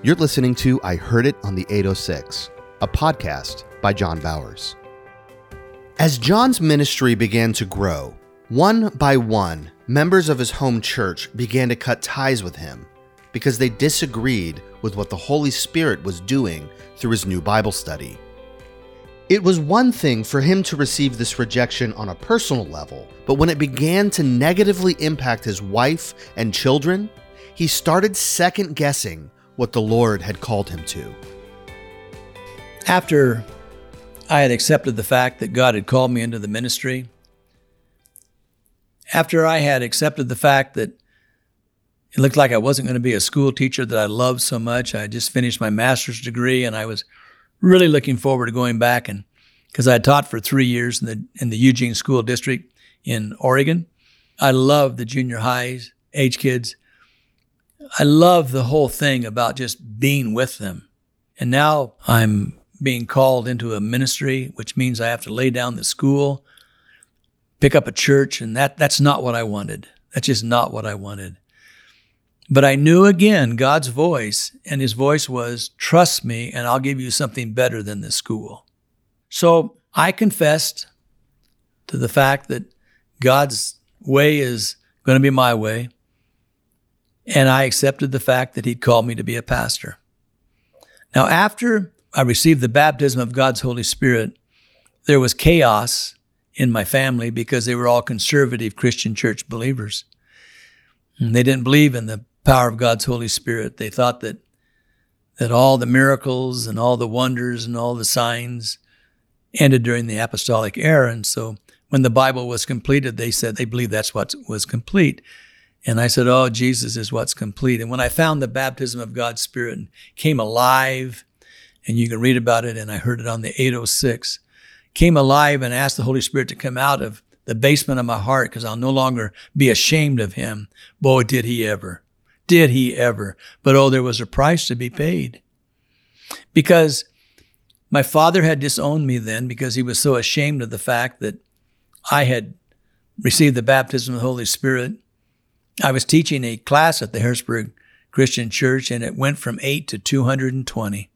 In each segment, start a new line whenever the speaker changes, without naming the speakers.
You're listening to I Heard It on the 806, a podcast by John Bowers. As John's ministry began to grow, one by one, members of his home church began to cut ties with him because they disagreed with what the Holy Spirit was doing through his new Bible study. It was one thing for him to receive this rejection on a personal level, but when it began to negatively impact his wife and children, he started second guessing what the Lord had called him to.
After I had accepted the fact that God had called me into the ministry, after I had accepted the fact that it looked like I wasn't going to be a school teacher that I loved so much, I just finished my master's degree and I was really looking forward to going back and because I had taught for three years in the in the Eugene School District in Oregon. I love the junior highs, age kids. I love the whole thing about just being with them. And now I'm being called into a ministry, which means I have to lay down the school, pick up a church, and that that's not what I wanted. That's just not what I wanted. But I knew again God's voice, and his voice was, Trust me, and I'll give you something better than this school. So I confessed to the fact that God's way is going to be my way. And I accepted the fact that He'd called me to be a pastor. Now, after I received the baptism of God's Holy Spirit, there was chaos in my family because they were all conservative Christian church believers. And they didn't believe in the power of God's Holy Spirit. They thought that that all the miracles and all the wonders and all the signs ended during the apostolic era. And so when the Bible was completed, they said they believed that's what was complete. And I said, Oh, Jesus is what's complete. And when I found the baptism of God's Spirit and came alive, and you can read about it, and I heard it on the 806, came alive and asked the Holy Spirit to come out of the basement of my heart because I'll no longer be ashamed of him. Boy, did he ever. Did he ever. But oh, there was a price to be paid. Because my father had disowned me then because he was so ashamed of the fact that I had received the baptism of the Holy Spirit. I was teaching a class at the Harrisburg Christian Church and it went from 8 to 220.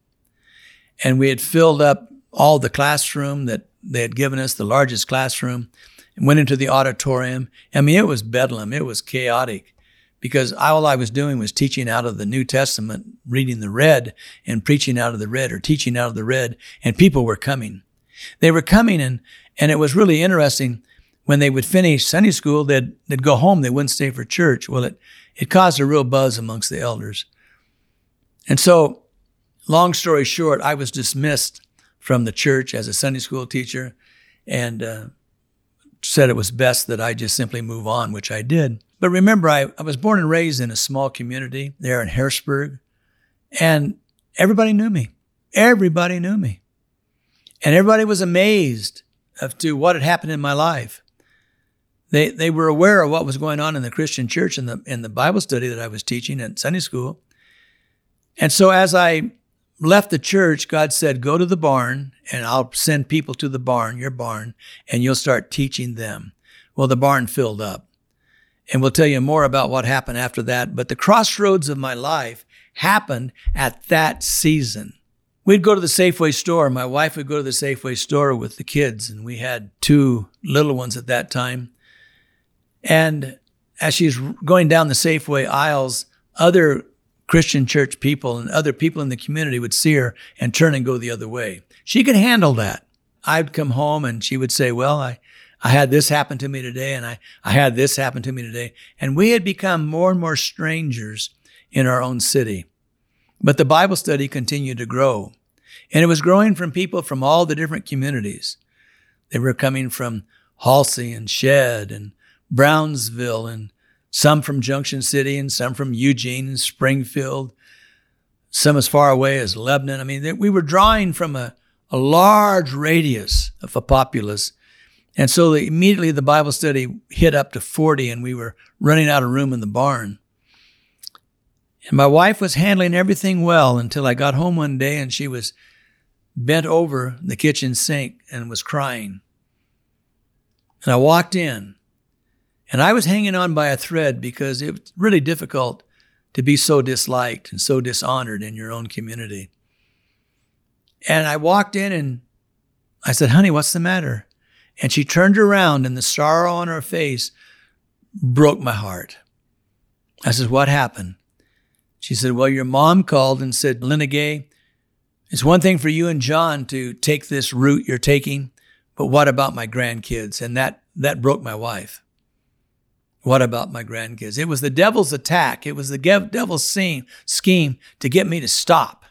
And we had filled up all the classroom that they had given us, the largest classroom, and went into the auditorium. I mean, it was bedlam. It was chaotic because all I was doing was teaching out of the New Testament, reading the red and preaching out of the red or teaching out of the red, and people were coming. They were coming and, and it was really interesting. When they would finish Sunday school, they'd, they'd go home. They wouldn't stay for church. Well, it, it caused a real buzz amongst the elders. And so, long story short, I was dismissed from the church as a Sunday school teacher and uh, said it was best that I just simply move on, which I did. But remember, I, I was born and raised in a small community there in Harrisburg, and everybody knew me. Everybody knew me. And everybody was amazed as to what had happened in my life. They, they were aware of what was going on in the Christian church and the, in the Bible study that I was teaching at Sunday school. And so as I left the church, God said, Go to the barn, and I'll send people to the barn, your barn, and you'll start teaching them. Well, the barn filled up. And we'll tell you more about what happened after that. But the crossroads of my life happened at that season. We'd go to the Safeway store. My wife would go to the Safeway store with the kids, and we had two little ones at that time. And as she's going down the Safeway aisles, other Christian church people and other people in the community would see her and turn and go the other way. She could handle that. I'd come home and she would say, Well, I, I had this happen to me today and I, I had this happen to me today. And we had become more and more strangers in our own city. But the Bible study continued to grow. And it was growing from people from all the different communities. They were coming from Halsey and Shedd and Brownsville and some from Junction City and some from Eugene and Springfield, some as far away as Lebanon. I mean, we were drawing from a, a large radius of a populace. And so the, immediately the Bible study hit up to 40 and we were running out of room in the barn. And my wife was handling everything well until I got home one day and she was bent over the kitchen sink and was crying. And I walked in and I was hanging on by a thread because it was really difficult to be so disliked and so dishonored in your own community. And I walked in and I said, Honey, what's the matter? And she turned around and the sorrow on her face broke my heart. I said, What happened? She said, Well, your mom called and said, Lena Gay, it's one thing for you and John to take this route you're taking, but what about my grandkids? And that, that broke my wife. What about my grandkids? It was the devil's attack. It was the devil's scheme, scheme to get me to stop.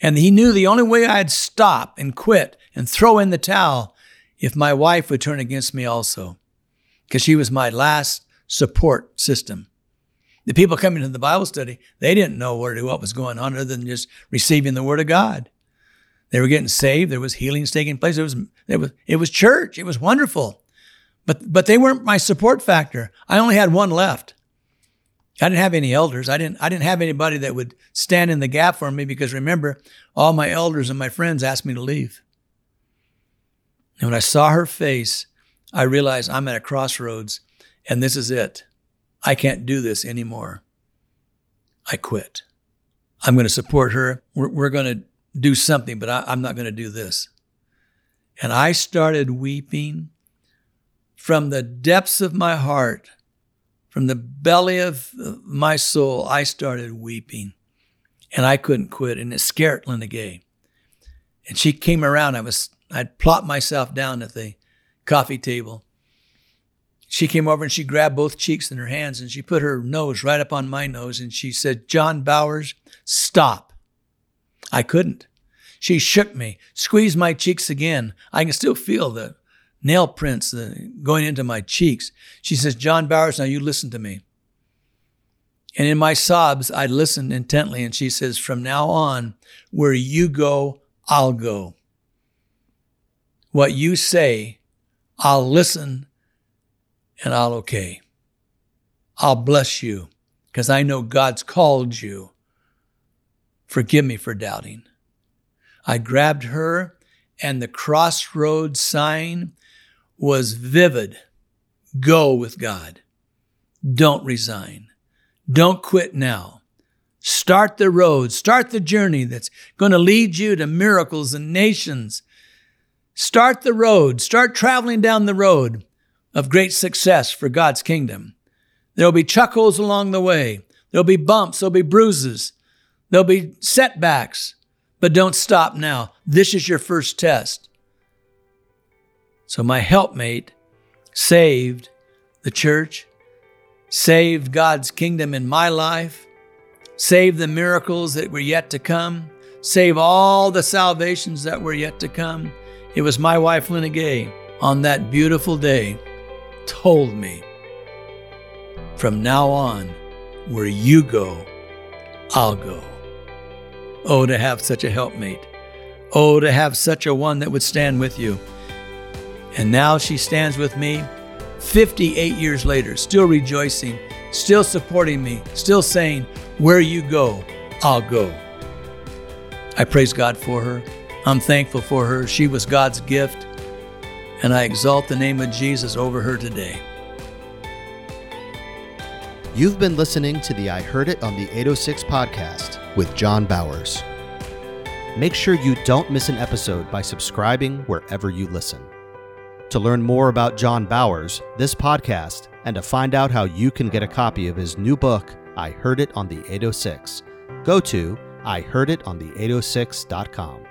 And he knew the only way I'd stop and quit and throw in the towel if my wife would turn against me also, because she was my last support system. The people coming to the Bible study, they didn't know what was going on other than just receiving the Word of God. They were getting saved. There was healings taking place. It was, it was, it was church. It was wonderful. But, but they weren't my support factor. I only had one left. I didn't have any elders. I didn't, I didn't have anybody that would stand in the gap for me because remember, all my elders and my friends asked me to leave. And when I saw her face, I realized I'm at a crossroads and this is it. I can't do this anymore. I quit. I'm going to support her. We're, we're going to do something, but I, I'm not going to do this. And I started weeping from the depths of my heart, from the belly of my soul, I started weeping. And I couldn't quit. And it scared Lena Gay. And she came around. I was, I'd plopped myself down at the coffee table. She came over and she grabbed both cheeks in her hands and she put her nose right up on my nose and she said, John Bowers, stop. I couldn't. She shook me, squeezed my cheeks again. I can still feel the nail prints going into my cheeks. She says, John Bowers, now you listen to me. And in my sobs, I listened intently, and she says, From now on, where you go, I'll go. What you say, I'll listen and I'll okay. I'll bless you because I know God's called you. Forgive me for doubting. I grabbed her, and the crossroads sign was vivid. Go with God. Don't resign. Don't quit now. Start the road. Start the journey that's going to lead you to miracles and nations. Start the road. Start traveling down the road of great success for God's kingdom. There'll be chuckles along the way. There'll be bumps. There'll be bruises. There'll be setbacks. But don't stop now. This is your first test. So my helpmate saved the church, saved God's kingdom in my life, saved the miracles that were yet to come, saved all the salvations that were yet to come. It was my wife, Lena Gay, on that beautiful day, told me, from now on, where you go, I'll go. Oh, to have such a helpmate. Oh, to have such a one that would stand with you. And now she stands with me 58 years later, still rejoicing, still supporting me, still saying, Where you go, I'll go. I praise God for her. I'm thankful for her. She was God's gift, and I exalt the name of Jesus over her today.
You've been listening to the I Heard It on the 806 podcast with John Bowers. Make sure you don't miss an episode by subscribing wherever you listen. To learn more about John Bowers, this podcast, and to find out how you can get a copy of his new book, I Heard It on the 806, go to ihearditOnThe806.com.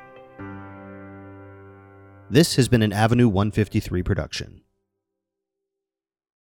This has been an Avenue 153 production.